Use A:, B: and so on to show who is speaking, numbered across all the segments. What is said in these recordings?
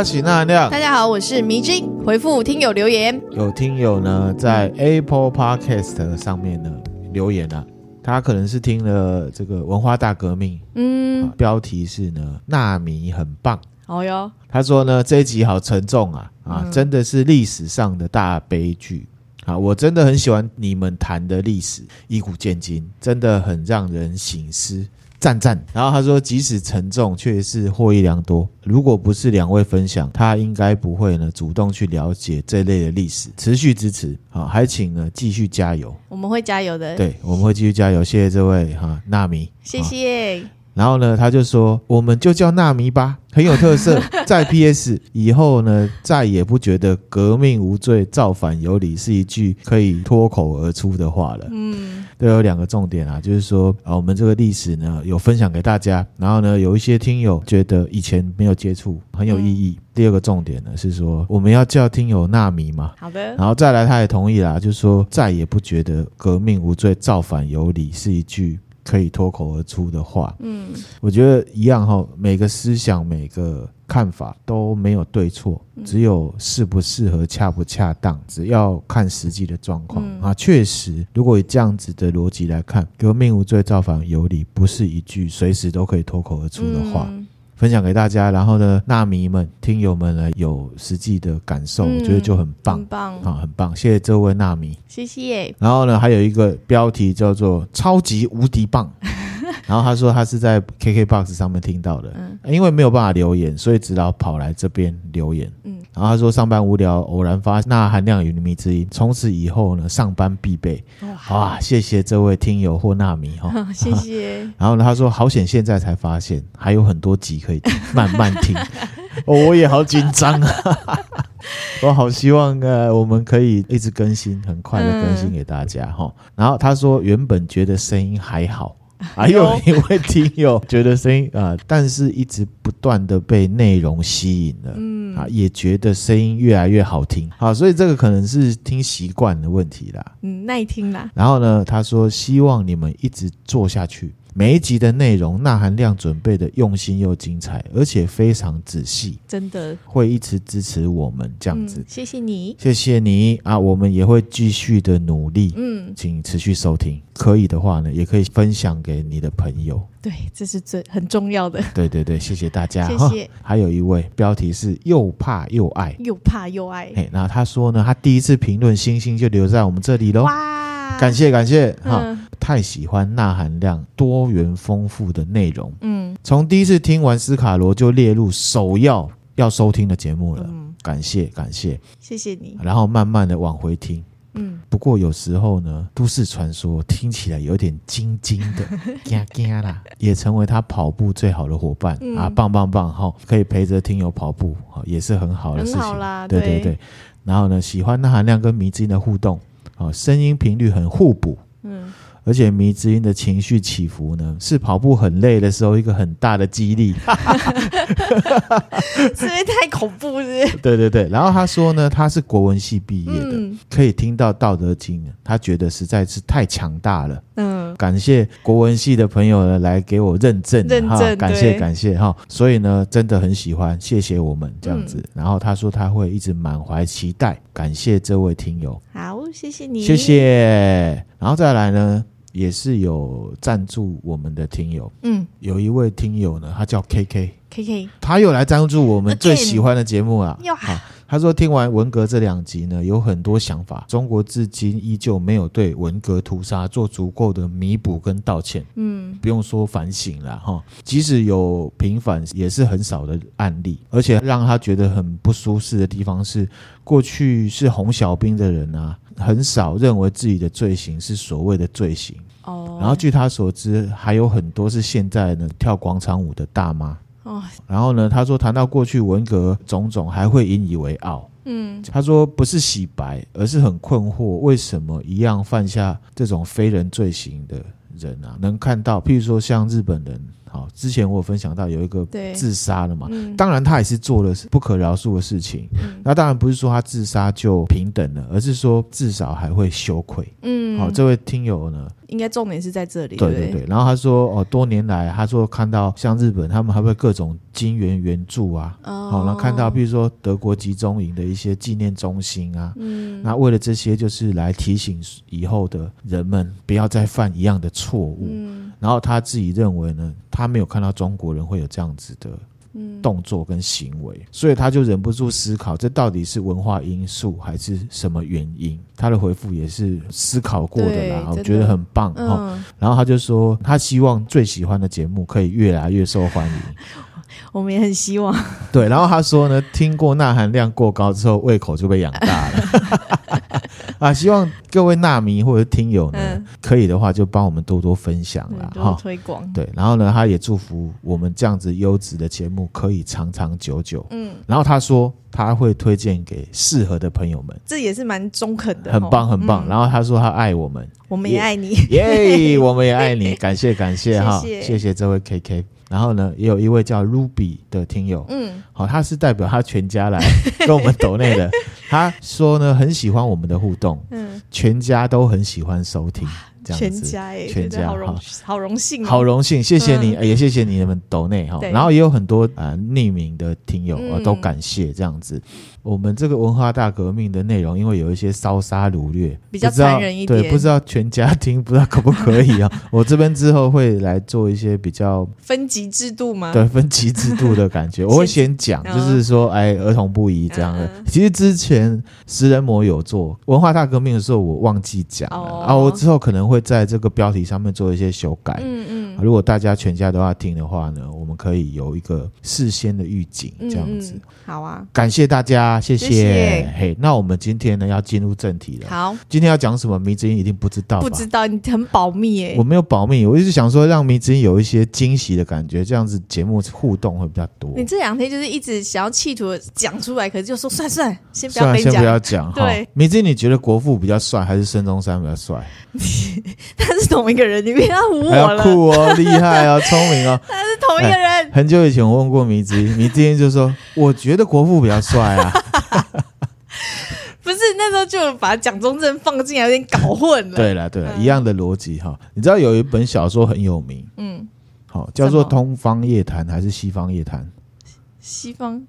A: 大家好，我是迷津。回复听友留言，
B: 有听友呢在 Apple Podcast 上面呢留言啊，他可能是听了这个文化大革命，嗯，标题是呢纳米很棒。
A: 哦哟，
B: 他说呢这一集好沉重啊啊，嗯、真的是历史上的大悲剧啊！我真的很喜欢你们谈的历史，以古鉴今，真的很让人醒思。赞赞，然后他说，即使沉重，却是获益良多。如果不是两位分享，他应该不会呢主动去了解这类的历史。持续支持，好，还请呢继续加油。
A: 我们会加油的。
B: 对，我们会继续加油。谢谢这位哈纳米，
A: 谢谢。
B: 然后呢，他就说，我们就叫纳米吧，很有特色。再 PS 以后呢，再也不觉得革命无罪，造反有理是一句可以脱口而出的话了。嗯。都有两个重点啊，就是说啊，我们这个历史呢有分享给大家，然后呢有一些听友觉得以前没有接触很有意义。嗯、第二个重点呢是说我们要叫听友纳米嘛，好的，然后再来他也同意啦，就是说再也不觉得革命无罪，造反有理是一句可以脱口而出的话。嗯，我觉得一样哈，每个思想每个。看法都没有对错，只有适不适合、恰不恰当，只要看实际的状况、嗯、啊。确实，如果以这样子的逻辑来看，“革命无罪，造反有理”不是一句随时都可以脱口而出的话。嗯、分享给大家，然后呢，纳米们、听友们呢，有实际的感受，嗯、我觉得就很棒，很棒啊，很棒。谢谢这位纳米，
A: 谢谢。
B: 然后呢，还有一个标题叫做“超级无敌棒”。然后他说他是在 KKBOX 上面听到的，嗯，因为没有办法留言，所以只好跑来这边留言，嗯。然后他说上班无聊，偶然发那含量与迷之音，从此以后呢，上班必备。哇，哇，谢谢这位听友或纳米哈，
A: 谢谢。
B: 然后呢，他说好险，现在才发现还有很多集可以听，慢慢听。哦，我也好紧张啊，我好希望呃，我们可以一直更新，很快的更新给大家哈。嗯，然后他说原本觉得声音还好。还有一位听友觉得声音啊，但是一直不断的被内容吸引了，嗯啊，也觉得声音越来越好听，好，所以这个可能是听习惯的问题啦，
A: 嗯，耐听啦。
B: 然后呢，他说希望你们一直做下去。每一集的内容，钠含量准备的用心又精彩，而且非常仔细，
A: 真的
B: 会一直支持我们这样子。
A: 嗯、谢谢你，
B: 谢谢你啊！我们也会继续的努力，嗯，请持续收听。可以的话呢，也可以分享给你的朋友。
A: 对，这是最很重要的。
B: 对对对，谢谢大家。
A: 谢谢。
B: 还有一位标题是又怕又爱，
A: 又怕又爱。
B: 哎，那他说呢，他第一次评论星星就留在我们这里喽。哇，感谢感谢哈。嗯太喜欢钠含量多元丰富的内容，嗯，从第一次听完斯卡罗就列入首要要收听的节目了，嗯，感谢感谢，
A: 谢谢你。
B: 然后慢慢的往回听，嗯，不过有时候呢，都市传说听起来有点惊惊的，惊惊啦，也成为他跑步最好的伙伴，嗯，啊，棒棒棒哈，可以陪着听友跑步，也是很好的事情，啦，对对对。然后呢，喜欢钠含量跟迷之音的互动，啊，声音频率很互补，嗯。而且迷之音的情绪起伏呢，是跑步很累的时候一个很大的激励，
A: 是不是太恐怖是不是？
B: 对对对，然后他说呢，他是国文系毕业的，嗯、可以听到《道德经》，他觉得实在是太强大了。嗯，感谢国文系的朋友呢来给我认证，认证，感谢感谢哈。所以呢，真的很喜欢，谢谢我们这样子。嗯、然后他说他会一直满怀期待，感谢这位听友。
A: 好，谢谢你，
B: 谢谢。然后再来呢？也是有赞助我们的听友，嗯，有一位听友呢，他叫 KK，KK，他又来赞助我们最喜欢的节目啊。好，他说听完文革这两集呢，有很多想法。中国至今依旧没有对文革屠杀做足够的弥补跟道歉，嗯，不用说反省了哈。即使有平反，也是很少的案例。而且让他觉得很不舒适的地方是，过去是红小兵的人啊。很少认为自己的罪行是所谓的罪行哦。然后据他所知，还有很多是现在呢跳广场舞的大妈哦。然后呢，他说谈到过去文革种种，还会引以为傲。嗯，他说不是洗白，而是很困惑，为什么一样犯下这种非人罪行的人啊，能看到，譬如说像日本人。好，之前我有分享到有一个自杀了嘛，
A: 嗯、
B: 当然他也是做了不可饶恕的事情。
A: 嗯、
B: 那当然不是说他自杀就平等了，而是说至少还会羞愧。
A: 嗯，
B: 好，这位听友呢，
A: 应该重点是在这里。
B: 对对对。然后他说哦，多年来他说看到像日本他们还会各种金援援助啊，
A: 哦，
B: 好，然后看到比如说德国集中营的一些纪念中心啊，
A: 嗯，
B: 那为了这些就是来提醒以后的人们不要再犯一样的错误。
A: 嗯。
B: 然后他自己认为呢，他没有看到中国人会有这样子的动作跟行为，嗯、所以他就忍不住思考，这到底是文化因素还是什么原因？他的回复也是思考过的啦，我觉得很棒哈。
A: 嗯、
B: 然后他就说，他希望最喜欢的节目可以越来越受欢迎。
A: 我们也很希望。
B: 对，然后他说呢，听过钠含量过高之后，胃口就被养大了。啊，希望各位纳迷或者听友呢，嗯、可以的话就帮我们多多分享啦，哈，
A: 推广。
B: 对，然后呢，他也祝福我们这样子优质的节目可以长长久久。嗯，然后他说他会推荐给适合的朋友们，
A: 这也是蛮中肯的，
B: 很棒很棒。嗯、然后他说他爱我们，
A: 我们也爱你，
B: 耶，我们也爱你，感谢感谢哈，谢谢，谢谢这位 KK。然后呢，也有一位叫 Ruby 的听友，嗯，好，他是代表他全家来跟我们抖内的。他说呢，很喜欢我们的互动，嗯，全家都很喜欢收听。
A: 全家哎，
B: 全家
A: 好荣好荣幸，
B: 好荣幸，谢谢你，也谢谢你们抖内哈，然后也有很多啊匿名的听友啊，都感谢这样子。我们这个文化大革命的内容，因为有一些烧杀掳掠，
A: 比较残忍一点，
B: 对，不知道全家听，不知道可不可以啊？我这边之后会来做一些比较
A: 分级制度吗？
B: 对，分级制度的感觉，我会先讲，就是说，哎，儿童不宜这样的。其实之前食人魔有做文化大革命的时候，我忘记讲了啊，我之后可能会。在这个标题上面做一些修改。嗯嗯，如果大家全家都要听的话呢，我们可以有一个事先的预警，这样子。
A: 好啊，
B: 感谢大家，谢谢。嘿，那我们今天呢要进入正题了。
A: 好，
B: 今天要讲什么？迷之音一定不知道。
A: 不知道，你很保密耶。
B: 我没有保密，我一直想说让迷之音有一些惊喜的感觉，这样子节目互动会比较多。
A: 你这两天就是一直想要企图讲出来，可是就说算算，先不要讲，
B: 先不要讲。对，迷之音，你觉得国父比较帅还是孙中山比较帅？
A: 他是同一个人，你不要唬我了。
B: 酷哦，厉害哦，聪明哦。
A: 他是同一个人。
B: 很久以前我问过迷之音，迷之音就说：“我觉得国父比较帅啊。”
A: 不是那时候就把蒋中正放进来，有点搞混了。
B: 对了对了，一样的逻辑哈。你知道有一本小说很有名，嗯，好叫做《东方夜谭》还是《西方夜谭》？
A: 西方。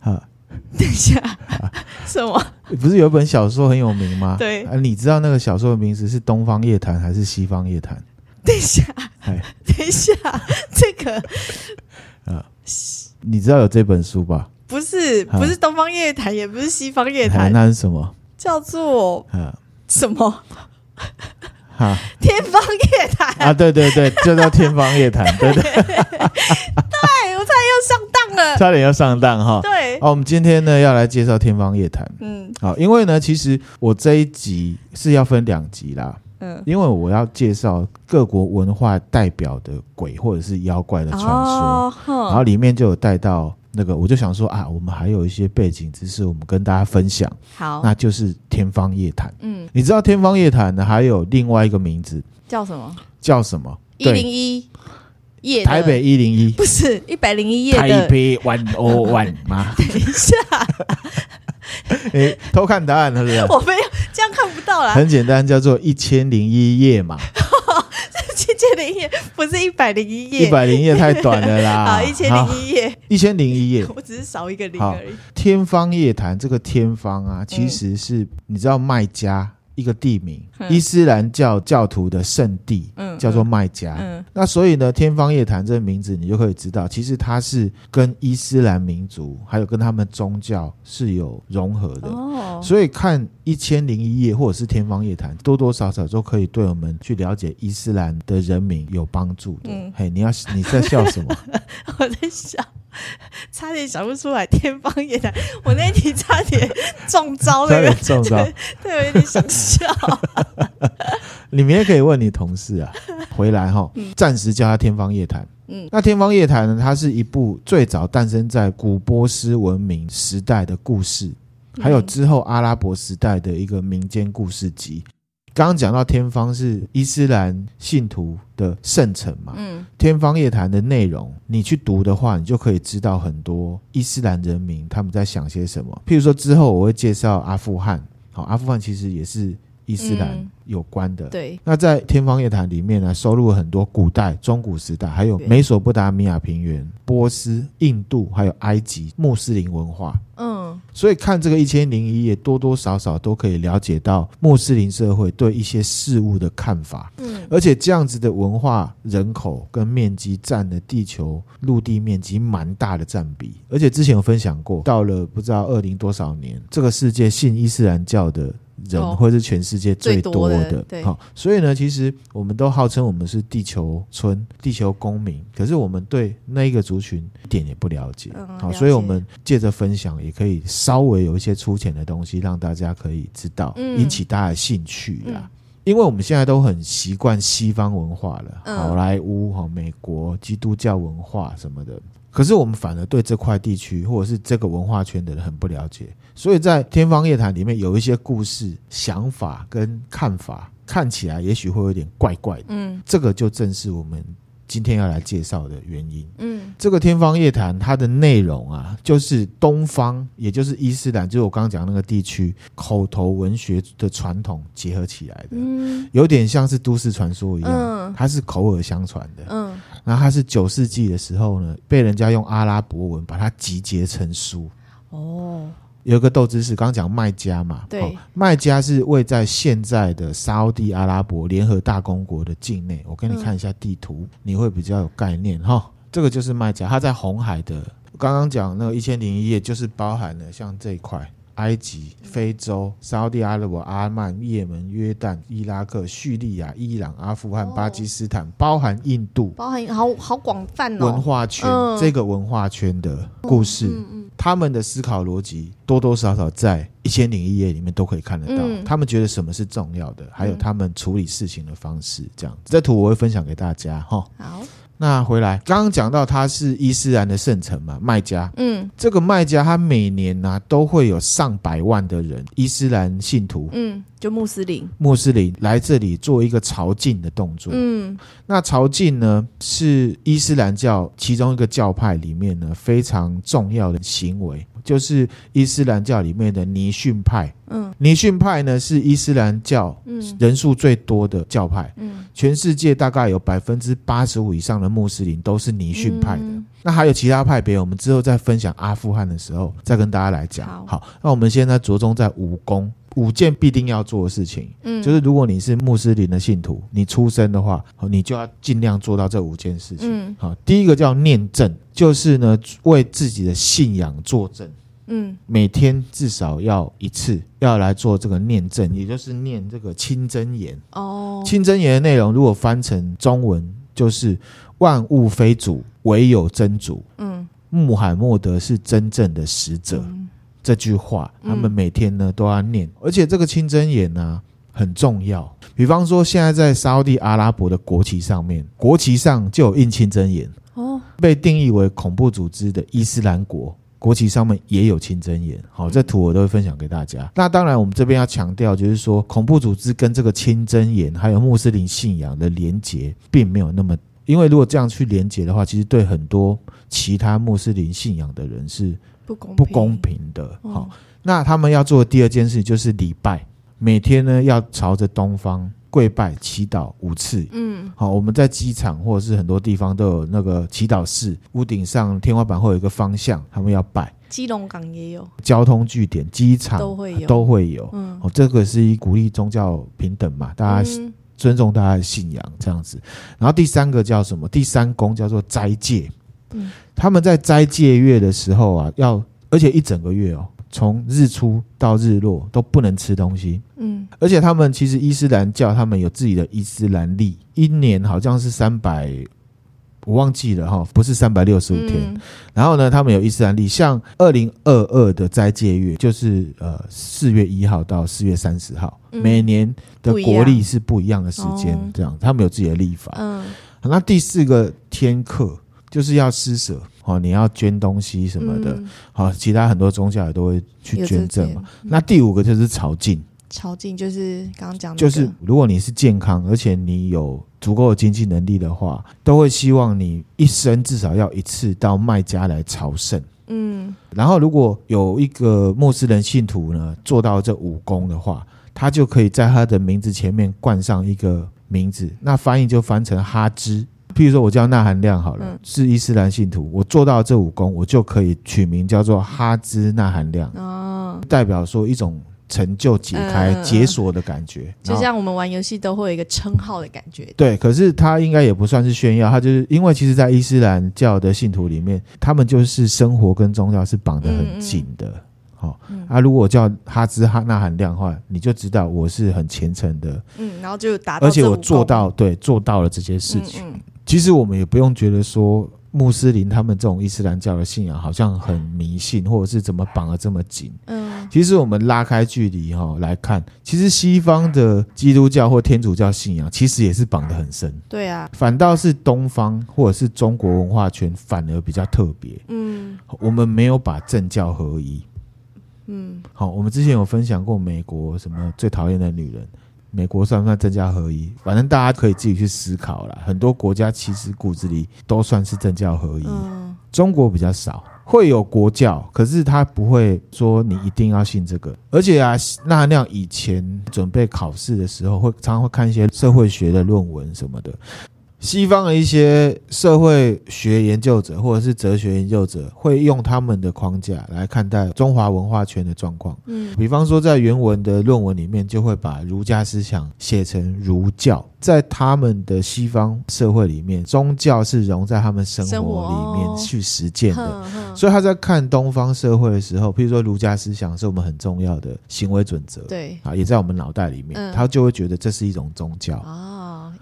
A: 哈。等一下，什么？
B: 不是有一本小说很有名吗？
A: 对
B: 啊，你知道那个小说的名字是《东方夜谭》还是《西方夜谭》？
A: 等一下，等一下，这个
B: 啊，你知道有这本书吧？
A: 不是，不是《东方夜谭》，也不是《西方夜谭》，
B: 那是什么？
A: 叫做什么？哈，《天方夜谭》
B: 啊？对对对，就叫《天方夜谭》，对对。
A: 对，我差点又上当了，
B: 差点要上当哈。
A: 对，
B: 好，我们今天呢要来介绍《天方夜谭》。嗯，好，因为呢，其实我这一集是要分两集啦。嗯，因为我要介绍各国文化代表的鬼或者是妖怪的传说，哦、然后里面就有带到那个，我就想说啊，我们还有一些背景知识，我们跟大家分享。
A: 好，
B: 那就是《天方夜谭》。嗯，你知道《天方夜谭》呢还有另外一个名字
A: 叫什么？
B: 叫什么？
A: 一零一。
B: 夜台北一零一
A: 不是一百零一夜的
B: 台北 one o one 吗？
A: 等一下，
B: 哎，偷看答案是不是？
A: 我没有，这样看不到啦。
B: 很简单，叫做一千零一夜嘛。
A: 一千零一夜不是一百零一夜，
B: 一百零一夜太短了啦。
A: 好，一千零一夜，
B: 一千零一夜，
A: 我只是少一个零而已。
B: 天方夜谭这个天方啊，其实是你知道麦加。一个地名，伊斯兰教教徒的圣地，嗯，叫做麦加。嗯，那所以呢，天方夜谭这个名字，你就可以知道，其实它是跟伊斯兰民族还有跟他们宗教是有融合的。哦，所以看一千零一夜或者是天方夜谭，多多少少都可以对我们去了解伊斯兰的人民有帮助的。嗯，嘿，你要你在笑什么？
A: 我在笑。差点想不出来，天方夜谭，我那题差点中招了，
B: 中招，
A: 对，我有点想笑。
B: 你明天可以问你同事啊，回来哈，暂时叫他天方夜谭。嗯，那天方夜谭呢，它是一部最早诞生在古波斯文明时代的故事，还有之后阿拉伯时代的一个民间故事集。刚刚讲到天方是伊斯兰信徒的圣城嘛，
A: 嗯，
B: 天方夜谭的内容，你去读的话，你就可以知道很多伊斯兰人民他们在想些什么。譬如说，之后我会介绍阿富汗，好，阿富汗其实也是伊斯兰有关的。
A: 嗯、对，
B: 那在天方夜谭里面呢，收录了很多古代、中古时代，还有美索不达米亚平原、波斯、印度，还有埃及穆斯林文化。
A: 嗯，
B: 所以看这个一千零一夜，多多少少都可以了解到穆斯林社会对一些事物的看法。
A: 嗯，
B: 而且这样子的文化、人口跟面积占了地球陆地面积蛮大的占比。而且之前有分享过，到了不知道二零多少年，这个世界信伊斯兰教的人会是全世界最多的。好，所以呢，其实我们都号称我们是地球村、地球公民，可是我们对那一个族群一点也不了解。好，
A: 嗯，
B: 所以我们借着分享。也可以稍微有一些粗浅的东西，让大家可以知道，引起大家的兴趣啦。嗯、因为我们现在都很习惯西方文化了，嗯、好莱坞、哈美国基督教文化什么的，可是我们反而对这块地区或者是这个文化圈的人很不了解。所以在天方夜谭里面有一些故事、想法跟看法，看起来也许会有点怪怪的。嗯，这个就正是我们。今天要来介绍的原因，嗯，这个天方夜谭它的内容啊，就是东方，也就是伊斯兰，就是我刚刚讲那个地区口头文学的传统结合起来的，嗯，有点像是都市传说一样，嗯，它是口耳相传的，嗯，然后它是九世纪的时候呢，被人家用阿拉伯文把它集结成书，哦。有一个豆知识，刚刚讲卖家嘛，
A: 对，
B: 卖家是位在现在的沙乌地阿拉伯联合大公国的境内。我给你看一下地图，嗯、你会比较有概念哈。这个就是卖家，它在红海的。刚刚讲那个一千零一夜，就是包含了像这一块：埃及、非洲、沙乌地阿拉伯、阿曼、也门、约旦、伊拉克、叙利亚、伊朗、阿富汗、巴基斯坦，包含印度，
A: 包含好好广泛哦。
B: 文化圈、嗯、这个文化圈的故事。嗯嗯嗯他们的思考逻辑多多少少在《一千零一夜》里面都可以看得到。嗯、他们觉得什么是重要的，还有他们处理事情的方式，这样子。这图我会分享给大家哈。
A: 好。
B: 那回来，刚刚讲到它是伊斯兰的圣城嘛，麦加。嗯，这个麦加，它每年呢、啊、都会有上百万的人，伊斯兰信徒，
A: 嗯，就穆斯林，
B: 穆斯林来这里做一个朝觐的动作。嗯，那朝觐呢是伊斯兰教其中一个教派里面呢非常重要的行为。就是伊斯兰教里面的尼逊派，嗯，尼逊派呢是伊斯兰教人数最多的教派，嗯，全世界大概有百分之八十五以上的穆斯林都是尼逊派的。嗯、那还有其他派别，我们之后再分享阿富汗的时候再跟大家来讲。好，好，那我们现在着重在武功，五件必定要做的事情，嗯，就是如果你是穆斯林的信徒，你出生的话，你就要尽量做到这五件事情。嗯，好，第一个叫念证。就是呢，为自己的信仰作证。嗯，每天至少要一次，要来做这个念证，也就是念这个清真言。哦，清真言的内容如果翻成中文，就是万物非主，唯有真主。嗯，穆罕默德是真正的使者。嗯，这句话，他们每天呢都要念，而且这个清真言呢很重要。比方说，现在在沙乌地阿拉伯的国旗上面，国旗上就有印清真言。哦，被定义为恐怖组织的伊斯兰国国旗上面也有清真言。好，这图我都会分享给大家。那当然，我们这边要强调，就是说恐怖组织跟这个清真言还有穆斯林信仰的连结，并没有那么，因为如果这样去连结的话，其实对很多其他穆斯林信仰的人是不公不公平的。好，那他们要做的第二件事就是礼拜，每天呢要朝着东方。跪拜祈祷五次，嗯，好，我们在机场或者是很多地方都有那个祈祷室，屋顶上天花板会有一个方向，他们要拜。
A: 基隆港也有，
B: 交通据点、机场
A: 都会有，
B: 都会有。嗯，哦，这个是一鼓励宗教平等嘛，大家尊重大家的信仰这样子。然后第三个叫什么？第三宫叫做斋戒。嗯，他们在斋戒月的时候啊，要而且一整个月哦。从日出到日落都不能吃东西，嗯，而且他们其实伊斯兰教他们有自己的伊斯兰历，一年好像是三百，我忘记了哈，不是三百六十五天。嗯、然后呢，他们有伊斯兰历，像二零二二的斋戒月就是呃四月一号到四月三十号，嗯、每年的国历是不一样的时间，这样他们有自己的历法。嗯，那第四个天课就是要施舍。哦，你要捐东西什么的，好、嗯，其他很多宗教也都会去捐赠嘛。那第五个就是朝觐，
A: 朝觐就是刚刚讲的，
B: 就是如果你是健康，而且你有足够的经济能力的话，都会希望你一生至少要一次到麦家来朝圣。嗯，然后如果有一个穆斯林信徒呢，做到这五功的话，他就可以在他的名字前面冠上一个名字，那翻译就翻成哈兹。譬如说我叫纳含亮好了，嗯、是伊斯兰信徒，我做到这五功，我就可以取名叫做哈兹纳含亮，哦，代表说一种。成就解开、嗯、解锁的感觉，
A: 就像我们玩游戏都会有一个称号的感觉。
B: 对，可是他应该也不算是炫耀，他就是因为其实，在伊斯兰教的信徒里面，他们就是生活跟宗教是绑得很紧的。好、嗯嗯哦，啊，如果叫哈兹哈纳含量的话，你就知道我是很虔诚的。嗯，然后就达到，而且我做到，对，做到了这些事情。其实我们也不用觉得说。穆斯林他们这种伊斯兰教的信仰好像很迷信，或者是怎么绑得这么紧？嗯，其实我们拉开距离哈来看，其实西方的基督教或天主教信仰其实也是绑得很深。对啊，反倒是东方或者是中国文化圈反而比较特别。嗯，我们没有把政教合一。嗯，好，我们之前有分享过美国什么最讨厌的女人。美国算不算政教合一？反正大家可以自己去思考啦。很多国家其实骨子里都算是政教合一，嗯、中国比较少，会有国教，可是他不会说你一定要信这个。而且啊，那那以前准备考试的时候，会常常会看一些社会学的论文什么的。西方的一些社会学研究者或者是哲学研究者，会用他们的框架来看待中华文化圈的状况。嗯，比方说在原文的论文里面，就会把儒家思想写成儒教。在他们的西方社会里面，宗教是融在他们生活里面去实践的。所以他在看东方社会的时候，譬如说儒家思想是我们很重要的行为准则，对啊，也在我们脑袋里面，他就会觉得这是一种宗教。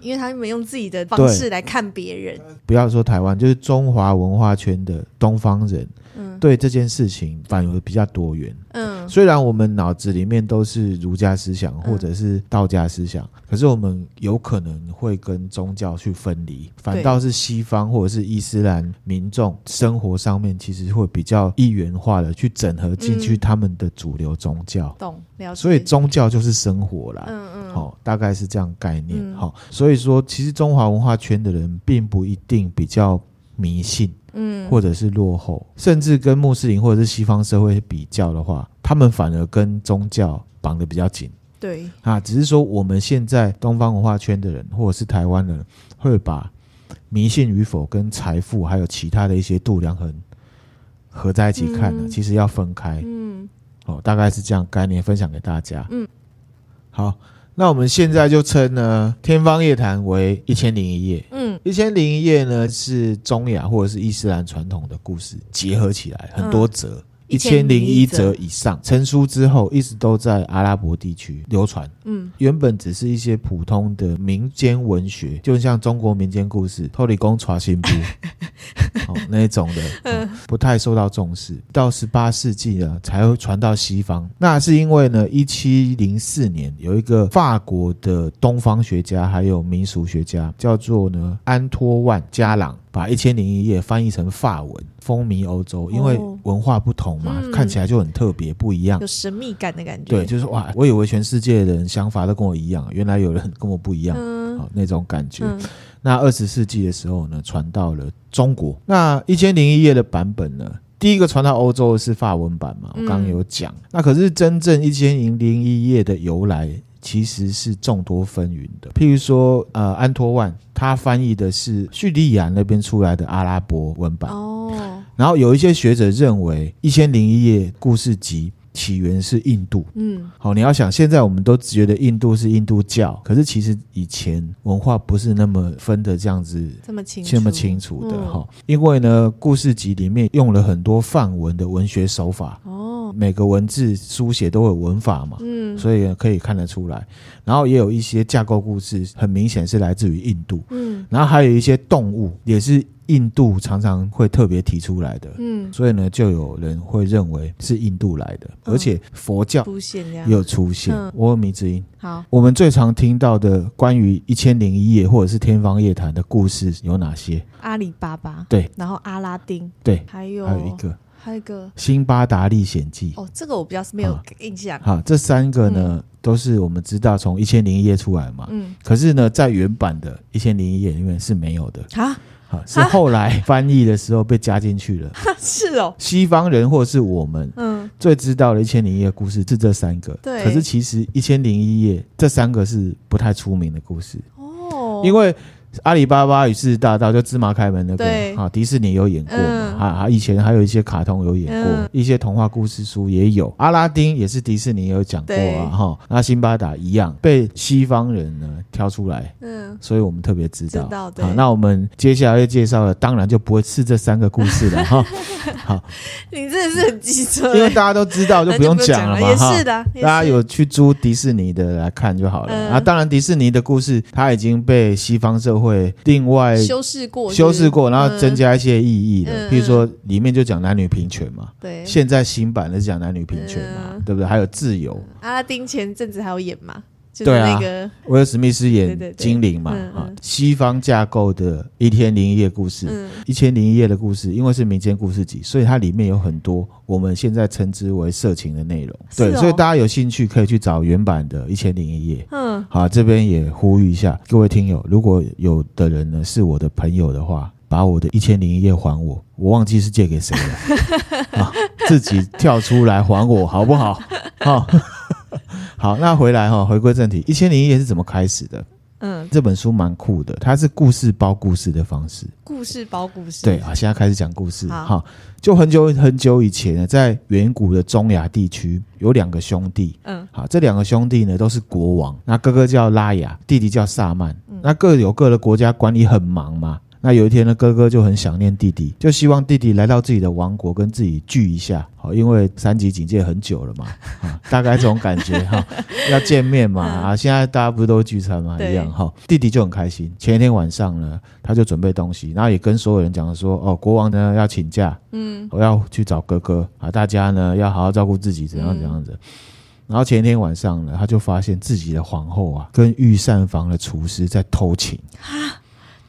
B: 因为他们用自己的方式来看别人，不要说台湾，就是中华文化圈的东方人，嗯，对这件事情反而比较多元。嗯，虽然我们脑子里面都是儒家思想或者是道家思想，嗯、可是我们有可能会跟宗教去分离，反倒是西方或者是伊斯兰民众生活上面其实会比较一元化的去整合进去他们的主流宗教。懂、嗯，了解。所以宗教就是生活啦。嗯嗯，哦，大概是这样概念。好、所以说其实中华文化圈的人并不一定比较迷信。嗯，或者是落后，甚至跟穆斯林或者是西方社会比较的话，他们反而跟宗教绑得比较紧。对啊，只是说我们现在东方文化圈的人，或者是台湾人，会把迷信与否跟财富还有其他的一些度量衡合在一起看呢，嗯、其实要分开。嗯，哦，大概是这样概念分享给大家。嗯，好。那我们现在就称呢《天方夜谭》为一千零一夜。嗯，一千零一夜呢是中亚或者是伊斯兰传统的故事结合起来很多则。嗯一千零一则以上成书之后，一直都在阿拉伯地区流传。嗯，原本只是一些普通的民间文学，就像中国民间故事《托里公传心部》哦那一种的、哦，不太受到重视。到十八世纪呢，才会传到西方。那是因为呢，一七零四年有一个法国的东方学家还有民俗学家，叫做呢安托万加朗。把《一千零一夜》翻译成法文，风靡欧洲，因为文化不同嘛，嗯、看起来就很特别，不一样，有神秘感的感觉。对，就是哇，我以为全世界的人想法都跟我一样，原来有人跟我不一样，嗯、好那种感觉。嗯、那二十世纪的时候呢，传到了中国。那《一千零一夜》的版本呢，第一个传到欧洲的是法文版嘛，我刚刚有讲。嗯、那可是真正《一千零一夜》的由来。其实是众多纷纭的，譬如说，呃，安托万他翻译的是叙利亚那边出来的阿拉伯文版，哦，然后有一些学者认为《一千零一夜》故事集。起源是印度，嗯，好，你要想，现在我们都觉得印度是印度教，可是其实以前文化不是那么分的这样子，这么清楚，这么清楚的哈。嗯、因为呢，故事集里面用了很多梵文的文学手法，哦，每个文字书写都有文法嘛，嗯，所以可以看得出来。然后也有一些架构故事，很明显是来自于印度，嗯，然后还有一些动物也是。印度常常会特别提出来的，嗯，所以呢，就有人会认为是印度来的，而且佛教也有出现。我有迷之音。好，我们最常听到的关于一千零一夜或者是天方夜谭的故事有哪些？阿里巴巴，对，然后阿拉丁，对，还有还有一个，还有一个《辛巴达历险记》。哦，这个我比较是没有印象。好，这三个呢，都是我们知道从一千零一夜出来嘛。嗯。可是呢，在原版的一千零一夜里面是没有的啊。啊，是后来翻译的时候被加进去了。
A: 是哦，
B: 西方人或者是我们，嗯，最知道的《一千零一夜》故事是这三个。对，可是其实《一千零一夜》这三个是不太出名的故事。哦，因为。阿里巴巴与世大盗就芝麻开门那个，啊，迪士尼有演过嘛？啊、嗯，以前还有一些卡通有演过，嗯、一些童话故事书也有。阿拉丁也是迪士尼有讲过啊，哈。那辛巴达一样被西方人呢挑出来，嗯，所以我们特别知道。知道对。好，那我们接下来要介绍的，当然就不会是这三个故事了 哈。好，
A: 你真的是很机车，
B: 因为大家都知道，就不用讲了嘛。
A: 也是的，
B: 大家有去租迪士尼的来看就好了。啊，当然迪士尼的故事，它已经被西方社会。会另外
A: 修饰过，
B: 修饰过，然后增加一些意义的，比如说里面就讲男女平权嘛。对，现在新版的是讲男女平权嘛，对不对？还有自由。
A: 阿拉丁前阵子还有演嘛？
B: 对啊，威尔史密斯演精灵嘛，啊，西方架构的一千零一夜故事，一千零一夜的故事，因为是民间故事集，所以它里面有很多我们现在称之为色情的内容。对，所以大家有兴趣可以去找原版的一千零一夜。嗯，好，这边也呼吁一下各位听友，如果有的人呢是我的朋友的话，把我的一千零一夜还我，我忘记是借给谁了，啊，自己跳出来还我好不好？好。好，那回来哈，回归正题，《一千零一夜》是怎么开始的？嗯，这本书蛮酷的，它是故事包故事的方式，
A: 故事包故事。
B: 对啊，现在开始讲故事。好，就很久很久以前呢，在远古的中亚地区，有两个兄弟。嗯，好，这两个兄弟呢都是国王，那哥哥叫拉雅，弟弟叫萨曼。嗯，那各有各的国家，管理很忙嘛。那有一天呢，哥哥就很想念弟弟，就希望弟弟来到自己的王国跟自己聚一下，好，因为三级警戒很久了嘛，啊，大概这种感觉哈，要见面嘛，啊，现在大家不是都聚餐嘛，一样哈，弟弟就很开心。前一天晚上呢，他就准备东西，然后也跟所有人讲说，哦，国王呢要请假，嗯，我要去找哥哥啊，大家呢要好好照顾自己，怎样怎样子。然后前一天晚上呢，他就发现自己的皇后啊，跟御膳房的厨师在偷情。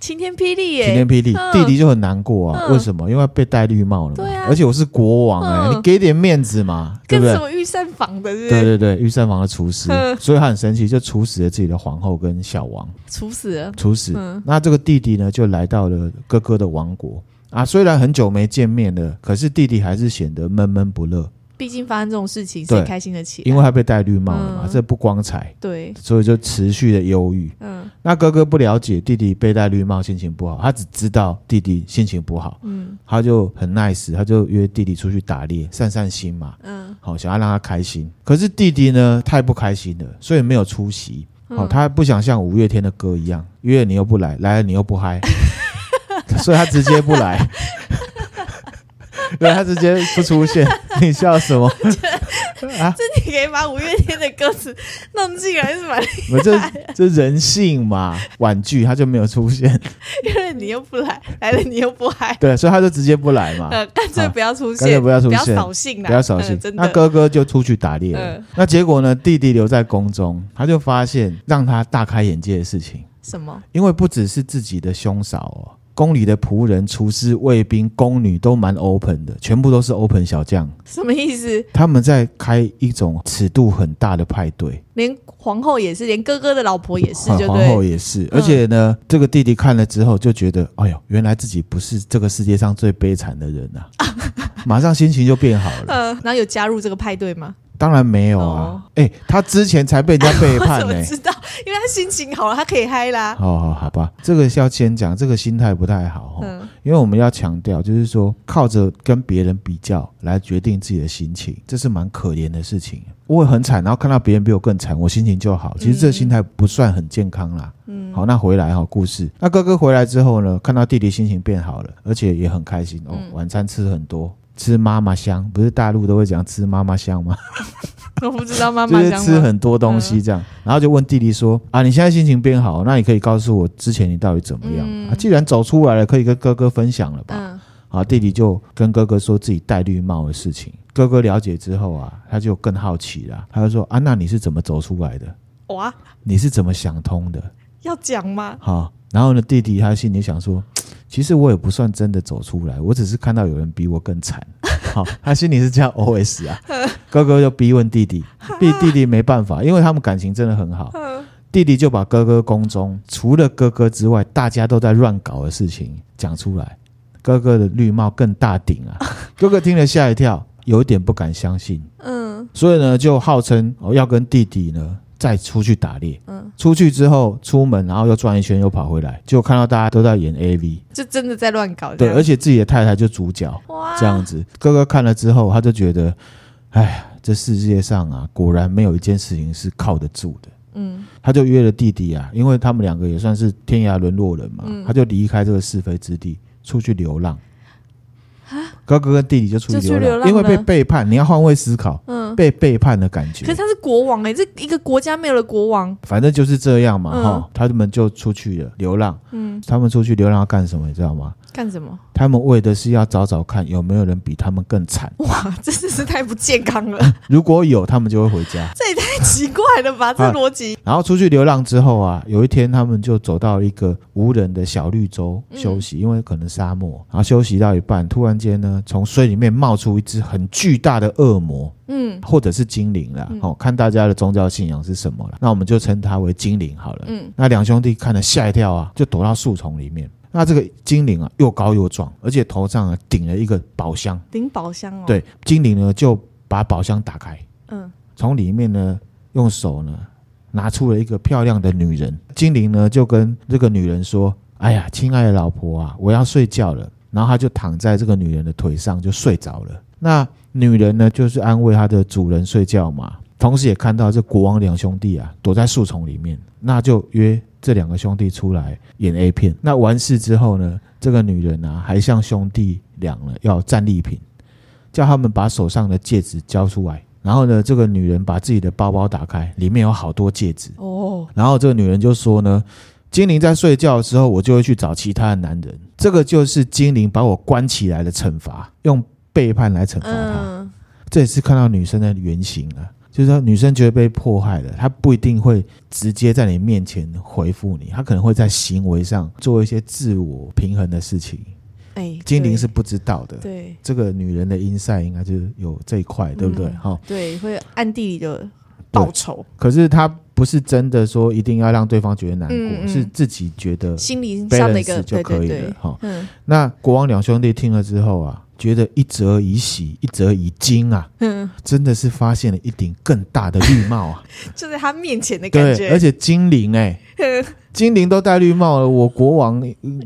A: 晴天霹雳耶！
B: 晴天霹雳，弟弟就很难过啊。为什么？因为被戴绿帽了嘛。对啊。而且我是国王哎，你给点面子嘛，对不对？
A: 什么御膳房的？对
B: 对对，御膳房的厨师，所以他很神奇，就处死了自己的皇后跟小王。
A: 处死了。
B: 处死。那这个弟弟呢，就来到了哥哥的王国啊。虽然很久没见面了，可是弟弟还是显得闷闷不乐。
A: 毕竟发生这种事情，谁开心得起？
B: 因为他被戴绿帽了嘛，这不光彩。对，所以就持续的忧郁。嗯，那哥哥不了解弟弟被戴绿帽，心情不好，他只知道弟弟心情不好。嗯，他就很 nice，他就约弟弟出去打猎，散散心嘛。嗯，好，想要让他开心。可是弟弟呢，太不开心了，所以没有出席。好，他不想像五月天的歌一样，约你又不来，来了你又不嗨，所以他直接不来。对，他直接不出现，你笑什么？
A: 啊，这你可以把五月天的歌词弄进来是蛮 厉害
B: 的。这这人性嘛，婉拒他就没有出现，
A: 因为你又不来，来了你又不嗨。
B: 对，所以他就直接不来嘛。
A: 呃，干脆不要出现，
B: 干脆不要出现，
A: 不要扫兴，
B: 不要扫兴。那哥哥就出去打猎了。那结果呢？弟弟留在宫中，他就发现让他大开眼界的事情。
A: 什么？
B: 因为不只是自己的兄嫂哦。宫里的仆人、厨师、卫兵、宫女都蛮 open 的，全部都是 open 小将。
A: 什么意思？
B: 他们在开一种尺度很大的派对，
A: 连皇后也是，连哥哥的老婆也是就对，
B: 皇后也是。而且呢，嗯、这个弟弟看了之后就觉得，哎呦，原来自己不是这个世界上最悲惨的人啊！马上心情就变好了。
A: 嗯，然后有加入这个派对吗？
B: 当然没有啊！哎、哦欸，他之前才被人家背叛 呢、欸。
A: 我知道，因为他心情好了，他可以嗨啦。
B: 好好好吧，这个要先讲，这个心态不太好。嗯，因为我们要强调，就是说靠着跟别人比较来决定自己的心情，这是蛮可怜的事情。我会很惨，然后看到别人比我更惨，我心情就好。其实这个心态不算很健康啦。嗯，好，那回来哈，故事。那哥哥回来之后呢，看到弟弟心情变好了，而且也很开心哦，晚餐吃很多。吃妈妈香，不是大陆都会讲吃妈妈香吗？
A: 我不知道妈妈香。
B: 就是吃很多东西这样，嗯、然后就问弟弟说：“啊，你现在心情变好，那你可以告诉我之前你到底怎么样？嗯、啊，既然走出来了，可以跟哥哥分享了吧？”嗯、啊，弟弟就跟哥哥说自己戴绿帽的事情。哥哥了解之后啊，他就更好奇了，他就说：“啊，那你是怎么走出来的？哇，你是怎么想通的？
A: 要讲吗？”
B: 好，然后呢，弟弟他心里想说。其实我也不算真的走出来，我只是看到有人比我更惨。好，他心里是这样 OS 啊。哥哥就逼问弟弟，逼 弟弟没办法，因为他们感情真的很好。弟弟就把哥哥宫中除了哥哥之外，大家都在乱搞的事情讲出来。哥哥的绿帽更大顶啊！哥哥听了吓一跳，有一点不敢相信。嗯，所以呢，就号称哦要跟弟弟呢再出去打猎。嗯，出去之后出门，然后又转一圈，又跑回来，就看到大家都在演 AV，
A: 就真的在乱搞。
B: 对，而且自己的太太就主角，哇，这样子。哥哥看了之后，他就觉得，哎呀，这世界上啊，果然没有一件事情是靠得住的。嗯，他就约了弟弟啊，因为他们两个也算是天涯沦落人嘛，嗯、他就离开这个是非之地，出去流浪。哥哥跟弟弟就出去流浪，流浪因为被背叛。你要换位思考，嗯，被背叛的感觉。
A: 可是他是国王哎、欸，这一个国家没有了国王，
B: 反正就是这样嘛哈、嗯。他们就出去了流浪，嗯，他们出去流浪要干什么？你知道吗？
A: 干什么？
B: 他们为的是要找找看有没有人比他们更惨。
A: 哇，真的是太不健康了。
B: 如果有，他们就会回家。
A: 这也太奇怪了吧？这逻辑。
B: 然后出去流浪之后啊，有一天他们就走到一个无人的小绿洲休息，嗯、因为可能沙漠。然后休息到一半，突然间呢，从水里面冒出一只很巨大的恶魔，嗯，或者是精灵啦。哦、嗯，看大家的宗教信仰是什么了。那我们就称它为精灵好了。嗯，那两兄弟看了吓一跳啊，就躲到树丛里面。那这个精灵啊，又高又壮，而且头上啊顶了一个宝箱。
A: 顶宝箱哦。
B: 对，精灵呢就把宝箱打开，嗯，从里面呢用手呢拿出了一个漂亮的女人。精灵呢就跟这个女人说：“哎呀，亲爱的老婆啊，我要睡觉了。”然后他就躺在这个女人的腿上就睡着了。那女人呢就是安慰她的主人睡觉嘛，同时也看到这国王两兄弟啊躲在树丛里面，那就约。这两个兄弟出来演 A 片，那完事之后呢，这个女人啊还向兄弟俩呢要战利品，叫他们把手上的戒指交出来。然后呢，这个女人把自己的包包打开，里面有好多戒指。哦。然后这个女人就说呢，精灵在睡觉的时候，我就会去找其他的男人。这个就是精灵把我关起来的惩罚，用背叛来惩罚他。嗯。这也是看到女生的原型啊。就是说，女生觉得被迫害了，她不一定会直接在你面前回复你，她可能会在行为上做一些自我平衡的事情。哎，精灵是不知道的。对，这个女人的 inside 应该就是有这一块，对不对？哈、嗯，
A: 对，会暗地里的报仇。
B: 可是她不是真的说一定要让对方觉得难过，嗯嗯，是自己觉得
A: 心理上的一个
B: 就可以了。哈，嗯，那国王两兄弟听了之后啊。觉得一则以喜，一则以惊啊！嗯，真的是发现了一顶更大的绿帽啊！
A: 就在他面前的感觉，
B: 而且精灵哎、欸，精灵都戴绿帽了，我国王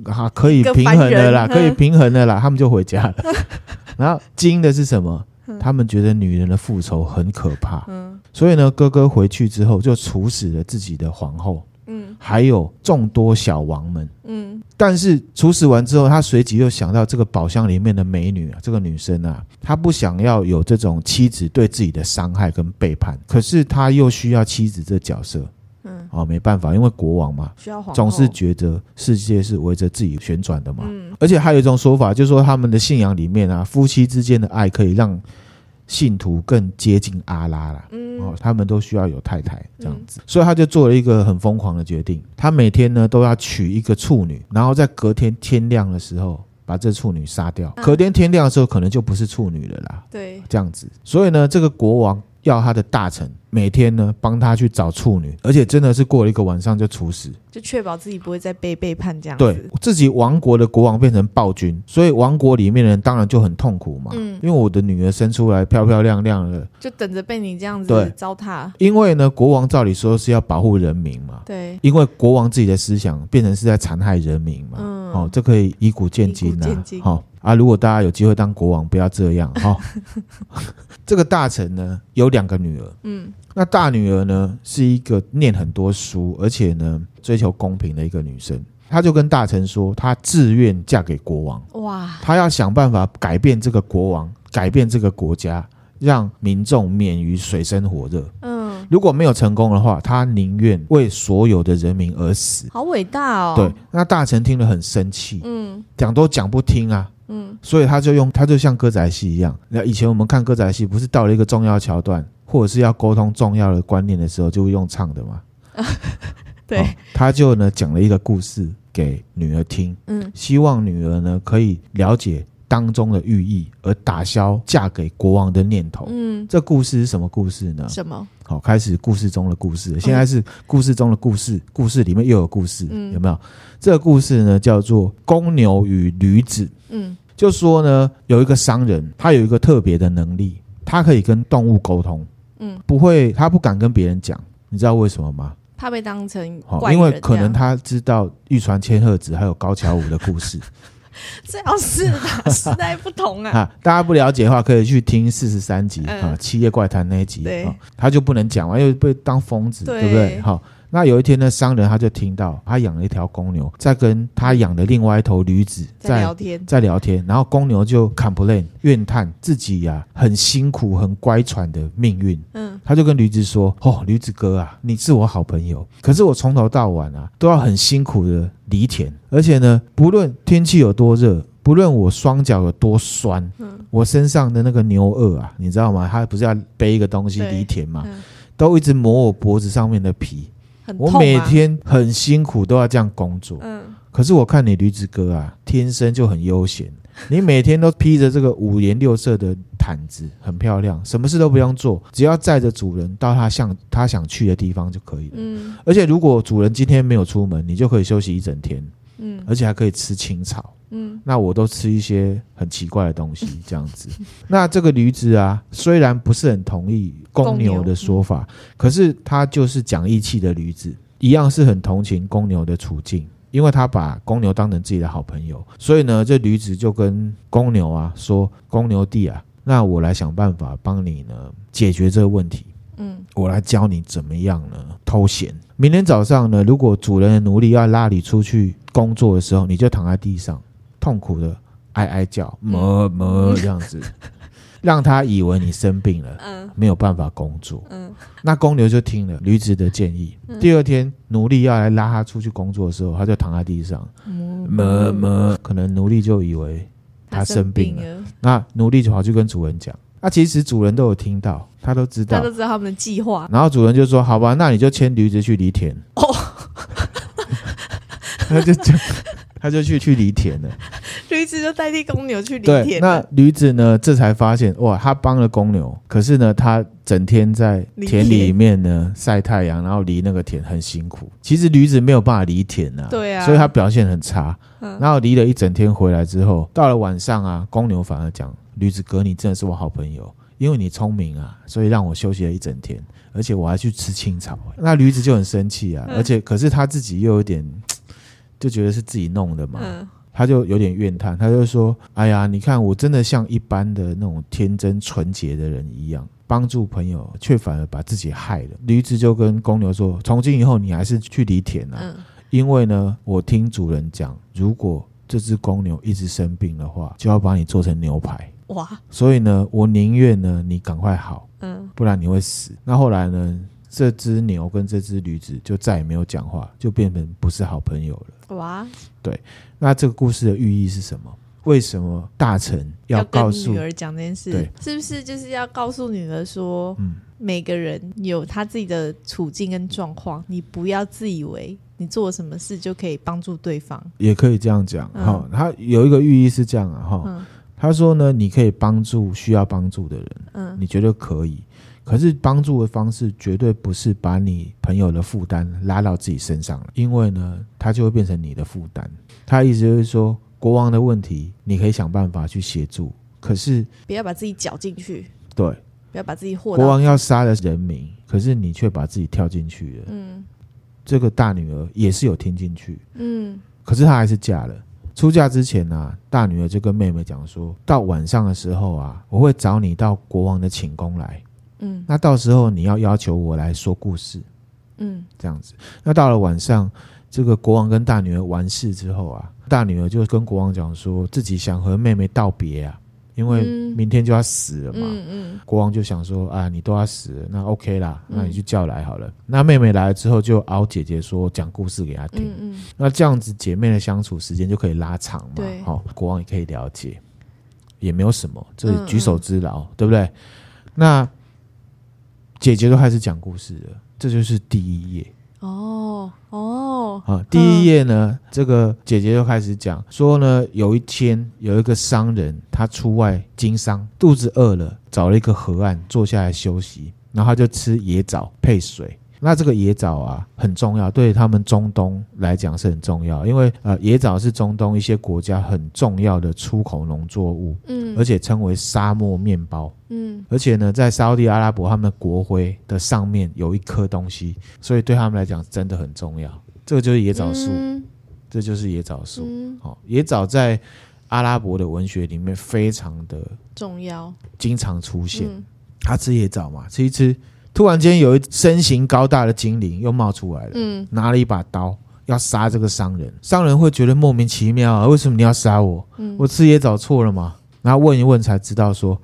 B: 啊可以平衡的啦，可以平衡的啦，他们就回家了。然后惊的是什么？他们觉得女人的复仇很可怕，嗯，所以呢，哥哥回去之后就处死了自己的皇后。嗯，还有众多小王们，嗯，但是处死完之后，他随即又想到这个宝箱里面的美女啊，这个女生啊，她不想要有这种妻子对自己的伤害跟背叛，可是他又需要妻子这角色，嗯，哦，没办法，因为国王嘛，需要，总是觉得世界是围着自己旋转的嘛，嗯，而且还有一种说法，就是说他们的信仰里面啊，夫妻之间的爱可以让。信徒更接近阿拉啦，嗯，哦，他们都需要有太太这样子，所以他就做了一个很疯狂的决定，他每天呢都要娶一个处女，然后在隔天天亮的时候把这处女杀掉，隔天天亮的时候可能就不是处女了啦，对，这样子，所以呢，这个国王。要他的大臣每天呢帮他去找处女，而且真的是过了一个晚上就处死，
A: 就确保自己不会再被背叛这样子。
B: 对，自己王国的国王变成暴君，所以王国里面的人当然就很痛苦嘛。嗯，因为我的女儿生出来漂漂亮亮的，
A: 就等着被你这样子糟蹋。
B: 因为呢，国王照理说是要保护人民嘛。对，因为国王自己的思想变成是在残害人民嘛。嗯，好、哦，这可以以古见今呐。好、哦、啊，如果大家有机会当国王，不要这样哈。哦 这个大臣呢有两个女儿，嗯，那大女儿呢是一个念很多书，而且呢追求公平的一个女生，她就跟大臣说，她自愿嫁给国王，哇，她要想办法改变这个国王，改变这个国家，让民众免于水深火热，嗯，如果没有成功的话，他宁愿为所有的人民而死，
A: 好伟大哦，
B: 对，那大臣听了很生气，嗯，讲都讲不听啊。嗯，所以他就用，他就像歌仔戏一样。那以前我们看歌仔戏，不是到了一个重要桥段，或者是要沟通重要的观念的时候，就会用唱的吗？对、哦，他就呢讲了一个故事给女儿听，嗯，希望女儿呢可以了解当中的寓意，而打消嫁给国王的念头。
A: 嗯，
B: 这故事是什么故事呢？
A: 什么？
B: 好，开始故事中的故事。现在是故事中的故事，故事里面又有故事，
A: 嗯
B: 有没有？这个故事呢，叫做公牛与驴子。
A: 嗯
B: 就说呢，有一个商人，他有一个特别的能力，他可以跟动物沟通。
A: 嗯，
B: 不会，他不敢跟别人讲，你知道为什么吗？
A: 怕被当成
B: 好，
A: 怪人
B: 因为可能他知道玉传千鹤子还有高桥舞的故事
A: 最好是啦，时代不同啊。
B: 啊。大家不了解的话，可以去听四十三集
A: 嗯
B: 啊，《七夜怪谈》那一集
A: 对
B: 啊，他就不能讲完，因为被当疯子，
A: 对
B: 对不对？好。那有一天呢，商人他就听到他养了一条公牛，在跟他养的另外一头驴子
A: 在聊天，
B: 在聊天，然后公牛就 complain 怨叹自己呀、啊、很辛苦、很乖舛的命运。
A: 嗯。
B: 他就跟驴子说：“哦，驴子哥啊，你是我好朋友，可是我从头到晚啊都要很辛苦的犁田，而且呢，不论天气有多热，不论我双脚有多酸，
A: 嗯。
B: 我身上的那个牛轭啊，你知道吗？他不是要背一个东西犁田嘛，
A: 嗯，
B: 都一直磨我脖子上面的皮。我每天很辛苦，都要这样工作。
A: 嗯
B: 可是我看你驴子哥啊，天生就很悠闲。你每天都披着这个五颜六色的毯子，很漂亮，什么事都不用做，只要载着主人到他想他想去的地方就可以了。
A: 嗯
B: 而且如果主人今天没有出门，你就可以休息一整天，
A: 嗯
B: 而且还可以吃青草。
A: 嗯
B: 那我都吃一些很奇怪的东西，这样子。那这个驴子啊，虽然不是很同意公牛的说法，可是他就是讲义气的驴子，一样是很同情公牛的处境，因为他把公牛当成自己的好朋友，所以呢，这驴子就跟公牛啊说：“公牛弟啊，那我来想办法帮你呢解决这个问题。”
A: 嗯。
B: 我来教你怎么样呢？偷闲。明天早上呢，如果主人的奴隶要拉你出去工作的时候，你就躺在地上，痛苦的哀哀叫，么么 这样子，让他以为你生病了，
A: 嗯。
B: 没有办法工作。
A: 嗯。
B: 那公牛就听了驴子的建议。第二天奴隶要来拉他出去工作的时候，他就躺在地上，
A: 嗯。
B: 么么，可能奴隶就以为他生病了。
A: 了，
B: 那奴隶就跑去跟主人讲，那其实主人都有听到，他都知道
A: 他都。知道他们的计划。
B: 然后主人就说：“好吧，那你就牵驴子去犁田。”
A: 哦，
B: 他就就他就去去犁田了。
A: 驴子就代替公牛去犁，田
B: 那
A: 了。
B: 驴子呢，这才发现哇，他帮了公牛，可是呢，他整天在田里面呢晒太阳，然后犁那个田很辛苦。其实驴子没有办法犁田啊，
A: 对啊
B: 所以他表现很差。
A: 嗯
B: 然后犁了一整天回来之后，到了晚上啊，公牛反而讲：“驴子哥，你真的是我好朋友，因为你聪明啊，所以让我休息了一整天，而且我还去吃青草。”那驴子就很生气啊，
A: 嗯
B: 而且可是他自己又有点就觉得是自己弄的嘛，
A: 嗯
B: 他就有点怨叹，他就说：“哎呀，你看我真的像一般的那种天真纯洁的人一样，帮助朋友，却反而把自己害了。”驴子就跟公牛说：“从今以后，你还是去犁田啊。”
A: 嗯
B: 因为呢，我听主人讲，如果这只公牛一直生病的话，就要把你做成牛排。
A: 哇。
B: 所以呢，我宁愿呢你赶快好，
A: 嗯。
B: 不然你会死。那后来呢，这只牛跟这只驴子就再也没有讲话，就变成不是好朋友了。
A: 哇，对。
B: 那这个故事的寓意是什么？为什么大臣要告诉
A: 女儿讲这件事？
B: 对，
A: 是不是就是要告诉女儿说，
B: 嗯。
A: 每个人有他自己的处境跟状况，你不要自以为你做什么事就可以帮助对方。
B: 也可以这样讲
A: 嗯。
B: 哈、他有一个寓意是这样啊哈、
A: 嗯
B: 他说呢，你可以帮助需要帮助的人。
A: 嗯
B: 你觉得可以，可是帮助的方式绝对不是把你朋友的负担拉到自己身上了，因为呢，他就会变成你的负担。他意思就是说，国王的问题你可以想办法去协助，可是
A: 不要把自己搅进去，
B: 对
A: 不要把自己和到。
B: 国王要杀了人民，可是你却把自己跳进去了。
A: 嗯
B: 这个大女儿也是有听进去，
A: 嗯
B: 可是她还是嫁了。出嫁之前啊，大女儿就跟妹妹讲说，到晚上的时候啊，我会找你到国王的寝宫来。
A: 嗯
B: 那到时候你要要求我来说故事，
A: 嗯
B: 这样子。那到了晚上，这个国王跟大女儿完事之后啊，大女儿就跟国王讲说自己想和妹妹道别啊，因为
A: 嗯
B: 明天就要死了嘛。
A: 嗯嗯
B: 国王就想说啊，你都要死了，那 OK 啦，
A: 嗯
B: 那你就叫来好了。那妹妹来了之后，就熬姐姐说讲故事给她
A: 听。
B: 那这样子姐妹的相处时间就可以拉长嘛。
A: 对
B: 好、国王也可以了解，也没有什么，这
A: 嗯
B: 举手之劳，对不对？那姐姐都开始讲故事了，这就是第一页。
A: 哦哦，哦，
B: 啊，第一页呢，这个姐姐就开始讲说呢，有一天有一个商人，他出外经商，肚子饿了，找了一个河岸坐下来休息，然后他就吃野枣配水。那这个野枣啊很重要，对他们中东来讲是很重要，因为呃野枣是中东一些国家很重要的出口农作物，嗯，而且称为沙漠面包，嗯，而且呢在沙乌地阿拉伯他们的国徽的上面有一颗东西，所以对他们来讲真的很重要。这个就是野枣树，嗯、这就是野枣树。好、嗯，野枣在阿拉伯的文学里面非常的重要，经常出现。嗯、他吃野枣嘛，吃一吃。突然间，有一身形高大的精灵又冒出来了，嗯，拿了一把刀要杀这个商人。商人会觉得莫名其妙啊，为什么你要杀我？嗯，我吃也找错了嘛？然后问一问才知道说，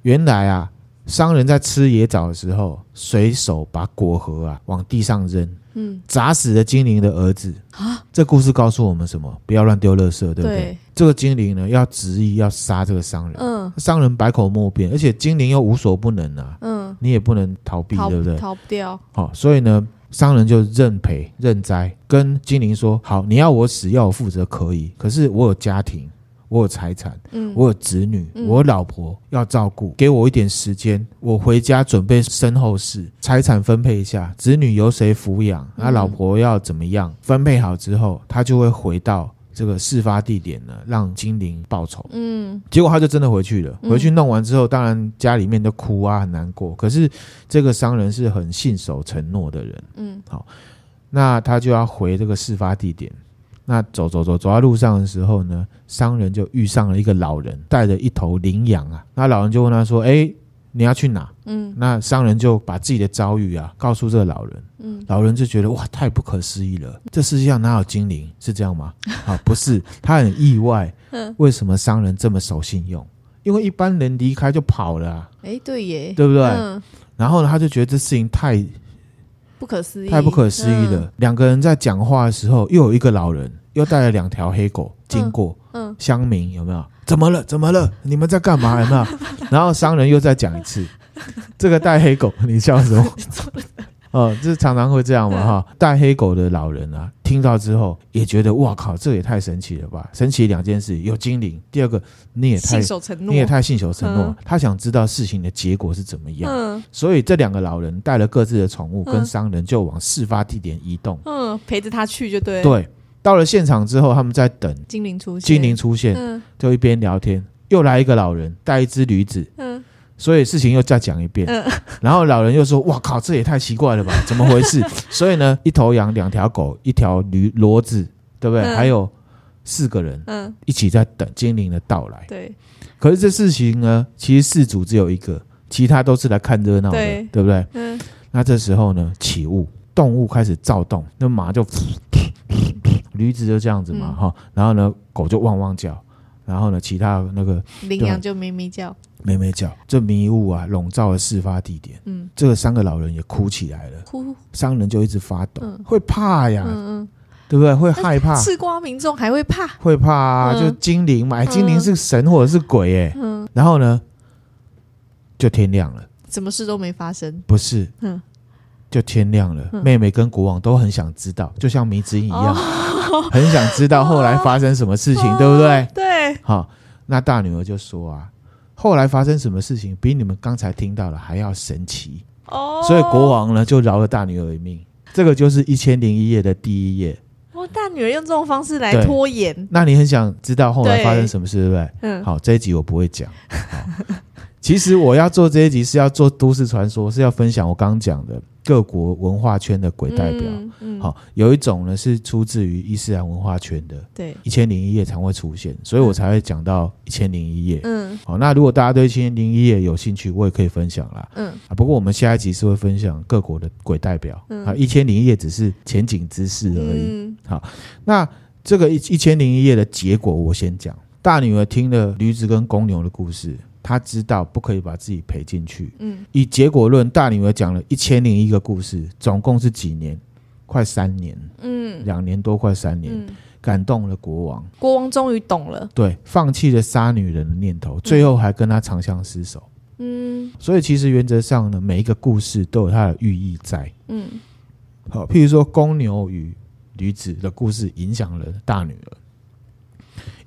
B: 原来啊，商人在吃野枣的时候，随手把果核啊往地上扔。嗯，砸死了精灵的儿子啊！这故事告诉我们什么？不要乱丢垃圾，对不对？对，这个精灵呢，要执意要杀这个商人。嗯，商人百口莫辩，而且精灵又无所不能啊。嗯，你也不能逃避，逃对不对？逃不掉。好、哦，所以呢，商人就认赔认栽，跟精灵说：“好，你要我死，要我负责，可以。可是我有家庭。”我有财产，嗯，我有子女，嗯、我有老婆要照顾，给我一点时间，我回家准备身后事，财产分配一下，子女由谁抚养，那、嗯、老婆要怎么样？分配好之后，他就会回到这个事发地点呢，让精灵报仇。嗯，结果他就真的回去了。回去弄完之后，当然家里面都哭啊，很难过。可是这个商人是很信守承诺的人。嗯，好，那他就要回这个事发地点。那走走走走在路上的时候呢，商人就遇上了一个老人，带着一头羚羊啊。那老人就问他说：“哎，你要去哪？”嗯，那商人就把自己的遭遇啊告诉这个老人。嗯，老人就觉得哇，太不可思议了，这世界上哪有精灵？是这样吗？啊，不是，他很意外，为什么商人这么守信用？因为一般人离开就跑了啊。哎，对耶，对不对？嗯，然后呢，他就觉得这事情太不可思议，太不可思议了。两个人在讲话的时候，又有一个老人。又带了两条黑狗经过，嗯，乡民有没有？怎么了？怎么了？你们在干嘛？有没有？然后商人又再讲一次，这个带黑狗，你笑什么？哦，这常常会这样嘛哈。带黑狗的老人啊，听到之后也觉得哇靠，这也太神奇了吧！神奇两件事，有精灵，第二个你也太信守承诺，你也太信守承诺。他想知道事情的结果是怎么样，所以这两个老人带了各自的宠物，跟商人就往事发地点移动，嗯，陪着他去就对，对。到了现场之后，他们在等精灵出现。精灵出现，嗯，就一边聊天，又来一个老人带一只驴子，嗯，所以事情又再讲一遍，嗯，然后老人又说：“哇靠，这也太奇怪了吧？怎么回事？”所以呢，一头羊、两条狗、一条驴骡子，对不对？嗯，还有四个人，嗯，一起在等精灵的到来。对，可是这事情呢，其实事主只有一个，其他都是来看热闹的，对，对不对？嗯，那这时候呢，起雾，动物开始躁动，那马就。驴子就这样子嘛，哈、嗯，然后呢，狗就汪汪叫，然后呢，其他那个羚羊就咩咩叫，咩咩叫，这迷雾啊，笼罩了事发地点。嗯，这个三个老人也哭起来了，哭，商人就一直发抖，嗯、会怕呀，嗯嗯，对不对？会害怕，吃瓜民众还会怕，会怕啊，嗯、就精灵嘛，精灵是神或者是鬼哎，嗯，然后呢，就天亮了，什么事都没发生，不是，嗯。就天亮了，妹妹跟国王都很想知道，就像迷之音一样，很想知道后来发生什么事情，对不对？对。好，那大女儿就说啊，后来发生什么事情比你们刚才听到的还要神奇哦。所以国王呢就饶了大女儿一命。这个就是一千零一夜的第一页。哦，大女儿用这种方式来拖延。那你很想知道后来发生什么事，对不对？嗯。好，这一集我不会讲。其实我要做这一集是要做都市传说，是要分享我刚刚讲的。各国文化圈的鬼代表，嗯嗯、好，有一种呢是出自于伊斯兰文化圈的，对，一千零一夜常会出现，所以我才会讲到一千零一夜，嗯，好，那如果大家对一千零一夜有兴趣，我也可以分享啦，嗯，啊，不过我们下一集是会分享各国的鬼代表，嗯，啊，一千零一夜只是前景之事而已，嗯，好，那这个一一千零一夜的结果我先讲，大女儿听了驴子跟公牛的故事。他知道不可以把自己赔进去。嗯，以结果论，大女儿讲了一千零一个故事，总共是几年？快三年。嗯，两年多，快三年，嗯、感动了国王。国王终于懂了，对，放弃了杀女人的念头，最后还跟他长相厮守。嗯，所以其实原则上呢，每一个故事都有它的寓意在。嗯，好，譬如说公牛与女子的故事影响了大女儿。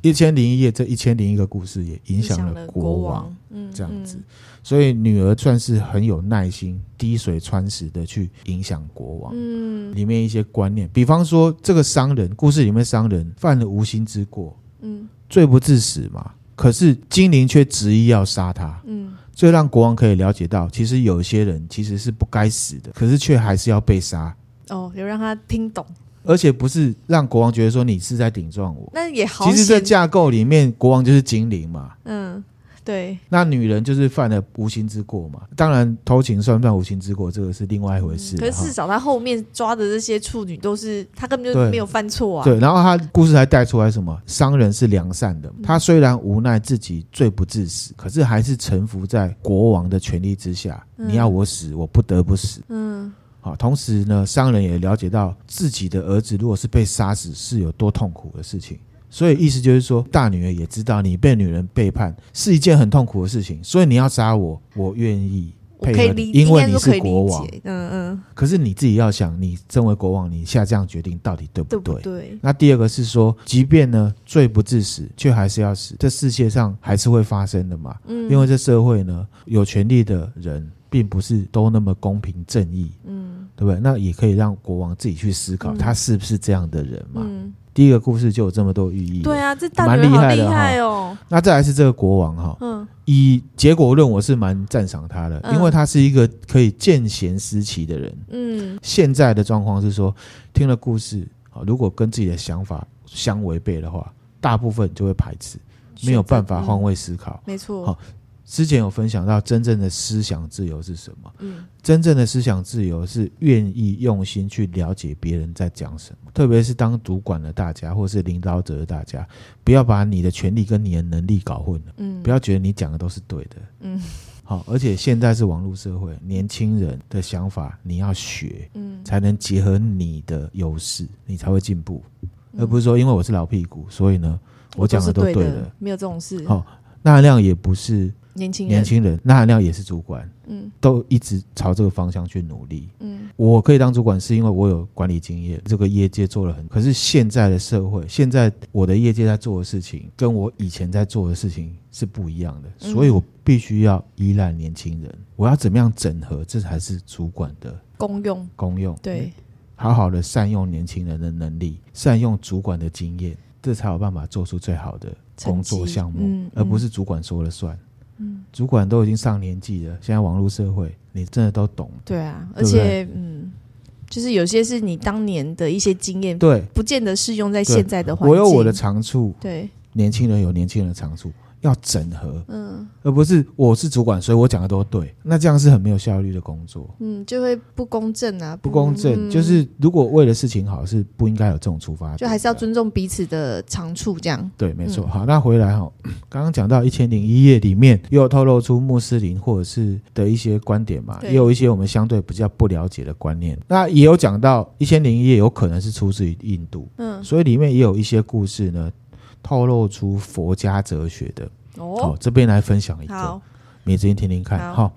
B: 一千零一夜，这一千零一个故事也影响了国王，嗯，这样子，所以女儿算是很有耐心，滴水穿石的去影响国王，嗯，里面一些观念，比方说这个商人，故事里面商人犯了无心之过，嗯，罪不至死嘛，可是精灵却执意要杀他，嗯，所以让国王可以了解到，其实有些人其实是不该死的，可是却还是要被杀，
A: 哦，有让他听懂。
B: 而且不是让国王觉得说你是在顶撞我，
A: 那也好。
B: 其实这架构里面，国王就是精灵嘛。
A: 嗯，对。
B: 那女人就是犯了无心之过嘛。当然，偷情算不算无心之过，这个是另外一回事。
A: 可是至少他后面抓的这些处女都是他根本就没有犯错啊。
B: 对。然后他故事还带出来什么？商人是良善的，他虽然无奈自己罪不至死，可是还是臣服在国王的权力之下。你要我死，我不得不死。嗯。好，同时呢，商人也了解到自己的儿子如果是被杀死，是有多痛苦的事情。所以意思就是说，大女儿也知道你被女人背叛是一件很痛苦的事情，所以你要杀我，我愿意配合你，因为你是国王。嗯嗯。可是你自己要想，你身为国王，你下这样决定到底对不对？对。那第二个是说，即便呢罪不至死，却还是要死，这世界上还是会发生的嘛。嗯。因为这社会呢，有权利的人。并不是都那么公平正义，嗯，对不对？那也可以让国王自己去思考，他是不是这样的人嘛？嗯，第一个故事就有这么多寓意，
A: 对啊，这蛮厉害的哈。哦，
B: 那再来是这个国王哈，嗯，以结果论，我是蛮赞赏他的，因为他是一个可以见贤思齐的人。嗯，现在的状况是说，听了故事啊，如果跟自己的想法相违背的话，大部分就会排斥，没有办法换位思考。没错，好。之前有分享到，真正的思想自由是什么？嗯，真正的思想自由是愿意用心去了解别人在讲什么，特别是当主管的大家或是领导者的大家，不要把你的权利跟你的能力搞混了。嗯，不要觉得你讲的都是对的。嗯，好，而且现在是网络社会，年轻人的想法你要学，嗯，才能结合你的优势，你才会进步，而不是说因为我是老屁股，所以呢，我讲的都对的，
A: 没有这种事。
B: 好，那量也不是。
A: 年轻人，
B: 年轻人，那含量也是主管，嗯，都一直朝这个方向去努力，嗯，我可以当主管是因为我有管理经验，这个业界做了很，可是现在的社会，现在我的业界在做的事情，跟我以前在做的事情是不一样的，所以我必须要依赖年轻人，我要怎么样整合，这才是主管的
A: 功用，
B: 功用，
A: 对，
B: 好好的善用年轻人的能力，善用主管的经验，这才有办法做出最好的工作项目，嗯嗯，而不是主管说了算。嗯，主管都已经上年纪了，现在网络社会，你真的都懂。
A: 对啊，而且嗯，就是有些是你当年的一些经验，对，不见得适用在现在的环境。
B: 我有我的长处，
A: 对，
B: 年轻人有年轻人的长处。要整合，嗯，而不是我是主管，所以我讲的都对，那这样是很没有效率的工作，
A: 嗯，就会不公正啊，
B: 不，不公正，嗯、就是如果为了事情好，是不应该有这种出发点，
A: 就还是要尊重彼此的长处，这样，
B: 对，没错。嗯、好，那回来哈，刚刚讲到一千零一夜里面，又有透露出穆斯林或者是的一些观点嘛，也有一些我们相对比较不了解的观念，那也有讲到一千零一夜有可能是出自于印度，嗯，所以里面也有一些故事呢。透露出佛家哲学的哦，好，这边来分享一个，美子英听听看。好，好，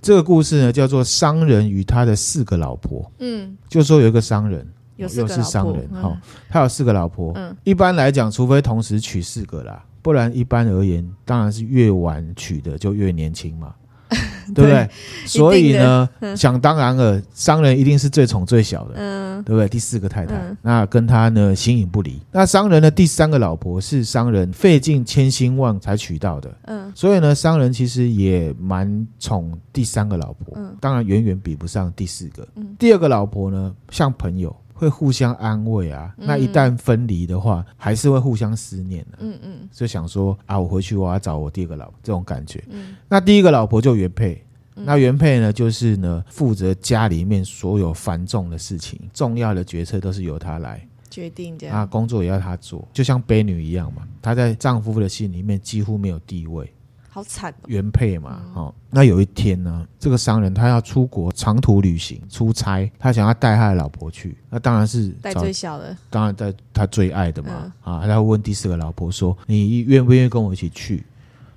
B: 这个故事呢叫做商人与他的四个老婆。嗯，就说有一个商人，又是商人，好、嗯，他有四个老婆。嗯，一般来讲，除非同时娶四个啦，不然一般而言，当然是越晚娶的就越年轻嘛。对不对？所以呢，想当然了，商人一定是最宠最小的，嗯，对不对？第四个太太，嗯、那跟他呢形影不离。那商人的第三个老婆是商人费尽千辛万才娶到的，嗯，所以呢，商人其实也蛮宠第三个老婆，嗯，当然远远比不上第四个。嗯，第二个老婆呢，像朋友。会互相安慰啊，那一旦分离的话，嗯、还是会互相思念的。嗯嗯，就想说啊，我回去我要找我第二个老婆这种感觉。嗯，那第一个老婆就原配，嗯、那原配呢，就是呢负责家里面所有繁重的事情，重要的决策都是由她来决定的。啊，工作也要她做，就像婢女一样嘛。她在丈夫的心里面几乎没有地位。
A: 好惨，
B: 原配嘛，哦，那有一天呢，这个商人他要出国长途旅行出差，他想要带他的老婆去，那当然是
A: 带最小的，
B: 当然带他最爱的嘛，啊，他会问第四个老婆说：“你愿不愿意跟我一起去？”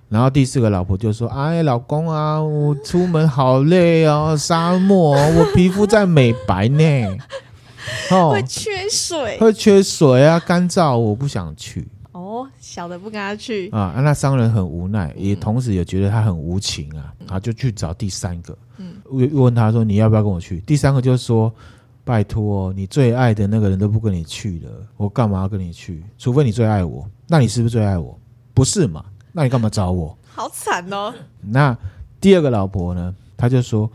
B: 然后第四个老婆就说：“哎，老公啊，我出门好累哦，沙漠，我皮肤在美白呢。” 哦，
A: 会缺水，
B: 会缺水啊，干燥，我不想去。
A: 哦，小的不跟他去
B: 啊，那商人很无奈，也同时也觉得他很无情啊，他就去找第三个，嗯，又问他说：“你要不要跟我去？”第三个就说：“拜托，你最爱的那个人都不跟你去了，我干嘛要跟你去？除非你最爱我，那你是不是最爱我？不是嘛？那你干嘛找我？
A: 好惨哦。”
B: 那第二个老婆呢？他就说：“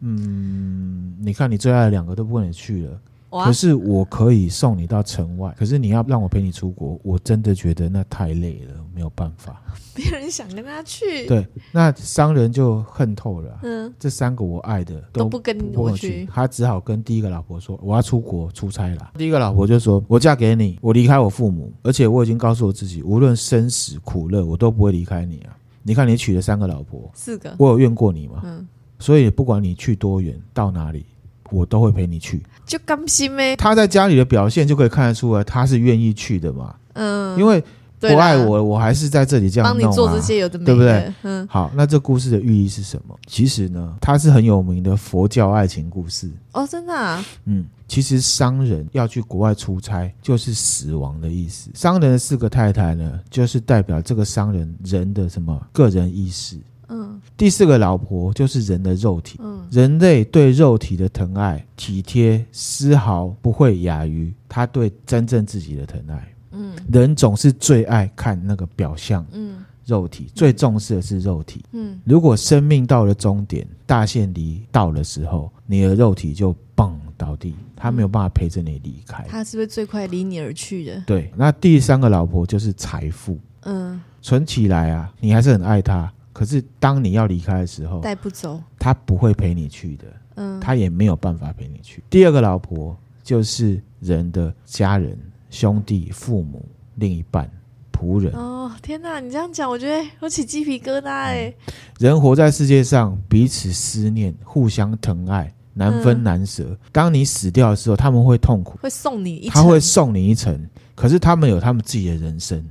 B: 嗯，你看你最爱的两个都不跟你去了。”可是我可以送你到城外，可是你要让我陪你出国，我真的觉得那太累了，没有办法。
A: 别人想跟他去，
B: 对，那商人就恨透了。
A: 嗯，
B: 这三个我爱的都，
A: 都不跟我去，
B: 他只好跟第一个老婆说：“我要出国出差了。”第一个老婆就说：“我嫁给你，我离开我父母，而且我已经告诉我自己，无论生死苦乐，我都不会离开你啊！你看你娶了三个老婆，
A: 四个，
B: 我有怨过你吗？
A: 嗯，
B: 所以不管你去多远，到哪里。”我都会陪你去，
A: 就甘心呗？
B: 他在家里的表现就可以看得出来，他是愿意去的嘛。
A: 嗯，
B: 因为不爱我，我还是在这里这样
A: 帮你做这些有的没的，
B: 对不对？
A: 嗯，
B: 好，那这故事的寓意是什么？其实呢，它是很有名的佛教爱情故事。
A: 哦，真的啊？
B: 嗯，其实商人要去国外出差，就是死亡的意思。商人的四个太太呢，就是代表这个商人人的什么个人意识。
A: 嗯，
B: 第四个老婆就是人的肉体。
A: 嗯，
B: 人类对肉体的疼爱、体贴，丝毫不会亚于他对真正自己的疼爱。
A: 嗯，
B: 人总是最爱看那个表象。
A: 嗯，
B: 肉体最重视的是肉体。
A: 嗯，
B: 如果生命到了终点，大限离到的时候，你的肉体就嘣倒地，他没有办法陪着你离开。
A: 他是不是最快离你而去的？
B: 对，那第三个老婆就是财富。
A: 嗯，
B: 存起来啊，你还是很爱他。可是当你要离开的时候，
A: 带不走，
B: 他不会陪你去的，
A: 嗯，
B: 他也没有办法陪你去。第二个老婆就是人的家人、兄弟、父母、另一半、仆人。
A: 哦，天哪！你这样讲，我觉得我起鸡皮疙瘩哎。
B: 人活在世界上，彼此思念，互相疼爱，难分难舍。嗯，当你死掉的时候，他们会痛苦，
A: 会送你一程，
B: 他会送你一程。可是他们有他们自己的人生。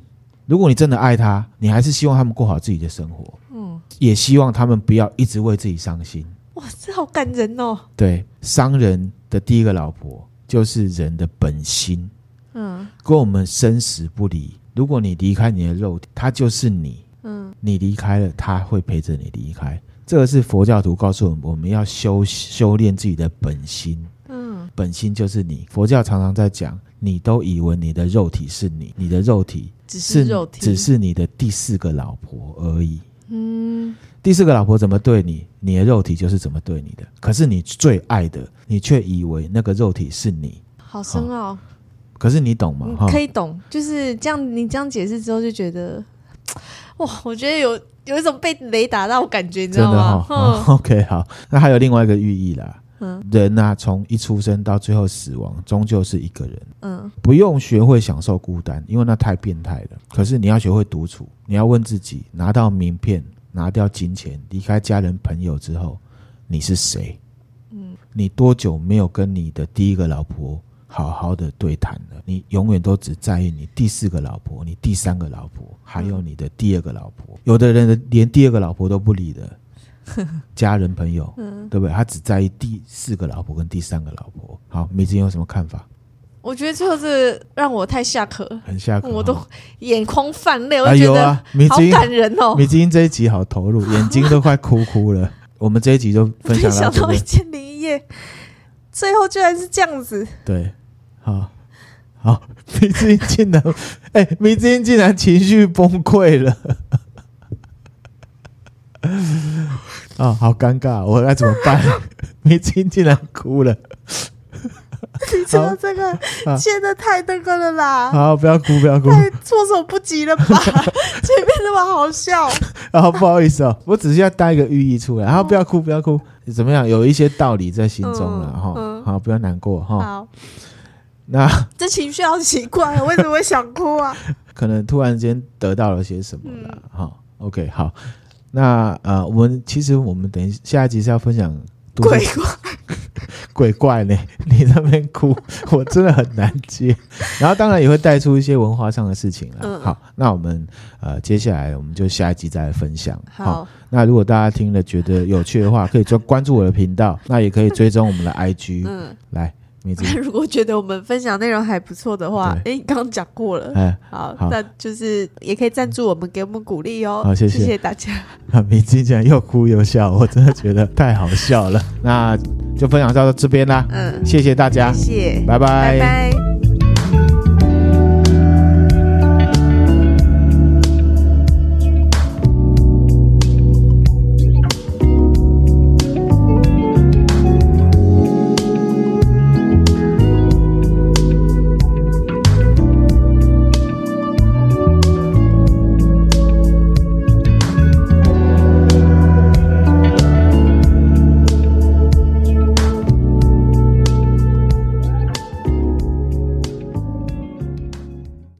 B: 如果你真的爱他，你还是希望他们过好自己的生活。也希望他们不要一直为自己伤心。
A: 哇，这好感人哦！
B: 对，商人的第一个老婆就是人的本心，
A: 嗯，
B: 跟我们生死不离。如果你离开你的肉体，他就是你，
A: 嗯，你
B: 离开了，他会陪着你离开。这个是佛教徒告诉我们，我们要修修炼自己的本心，
A: 嗯，
B: 本心就是你。佛教常常在讲，你都以为你的肉体是你，你的肉体
A: 只是肉体，
B: 只是你的第四个老婆而已。
A: 嗯，
B: 第四个老婆怎么对你，你的肉体就是怎么对你的。可是你最爱的，你却以为那个肉体是你，
A: 好深奥、哦。
B: 可是你懂吗？
A: 可以懂，就是这样。你这样解释之后，就觉得哇，我觉得有有一种被雷打到感觉，你知道
B: 吗？OK，好，那还有另外一个寓意啦。
A: 嗯，
B: 人啊，从一出生到最后死亡，终究是一个人。
A: 嗯，
B: 不用学会享受孤单，因为那太变态了。可是你要学会独处，你要问自己：拿到名片，拿掉金钱，离开家人朋友之后，你是谁？
A: 嗯，
B: 你多久没有跟你的第一个老婆好好的对谈了？你永远都只在意你第四个老婆、你第三个老婆，还有你的第二个老婆。有的人连第二个老婆都不理的。家人朋友，嗯，对不对？他只在意第四个老婆跟第三个老婆。好，米子有什么看法？
A: 我觉得最后是让我太下课，
B: 很下课，
A: 我都眼眶泛泪，我觉得好感人哦。
B: 米子英这一集好投入，眼睛都快哭哭了。我们这一集就分享到这想。
A: 到一千零一夜，最后居然是这样子。
B: 对，好，好，米子英竟然，哎、欸，米子英竟然情绪崩溃了。啊、哦，好尴尬，我该怎么办？米子英竟然哭了。
A: 你说这个现在太那个了啦！
B: 好，不要哭，不要哭，
A: 太措手不及了吧？前面那么好笑。
B: 然后不好意思哦，我只是要带一个寓意出来。然后不要哭，不要哭，怎么样？有一些道理在心中了哈、嗯嗯。好，不要难过哈。
A: 好，
B: 那
A: 这情绪好奇怪，为什么会想哭啊？
B: 可能突然间得到了些什么了。哈、嗯、，OK，好。那呃，我们其实我们等一下一集是要分享
A: 鬼怪，
B: 鬼怪呢？你那边哭，我真的很难接。然后当然也会带出一些文化上的事情了。嗯、好，那我们呃接下来我们就下一集再来分享。
A: 好，
B: 好，那如果大家听了觉得有趣的话，可以就关注我的频道，那也可以追踪我们的 IG。嗯，来。米子。
A: 如果觉得我们分享内容还不错的话，哎，你刚刚讲过了，
B: 哎，
A: 好，那就是也可以赞助我们，给我们鼓励哦。
B: 好，谢谢，
A: 谢谢大家。
B: 米子竟然又哭又笑，我真的觉得太好笑了。那就分享到这边啦，嗯，谢谢大家，
A: 谢谢，
B: 拜拜，
A: 拜拜。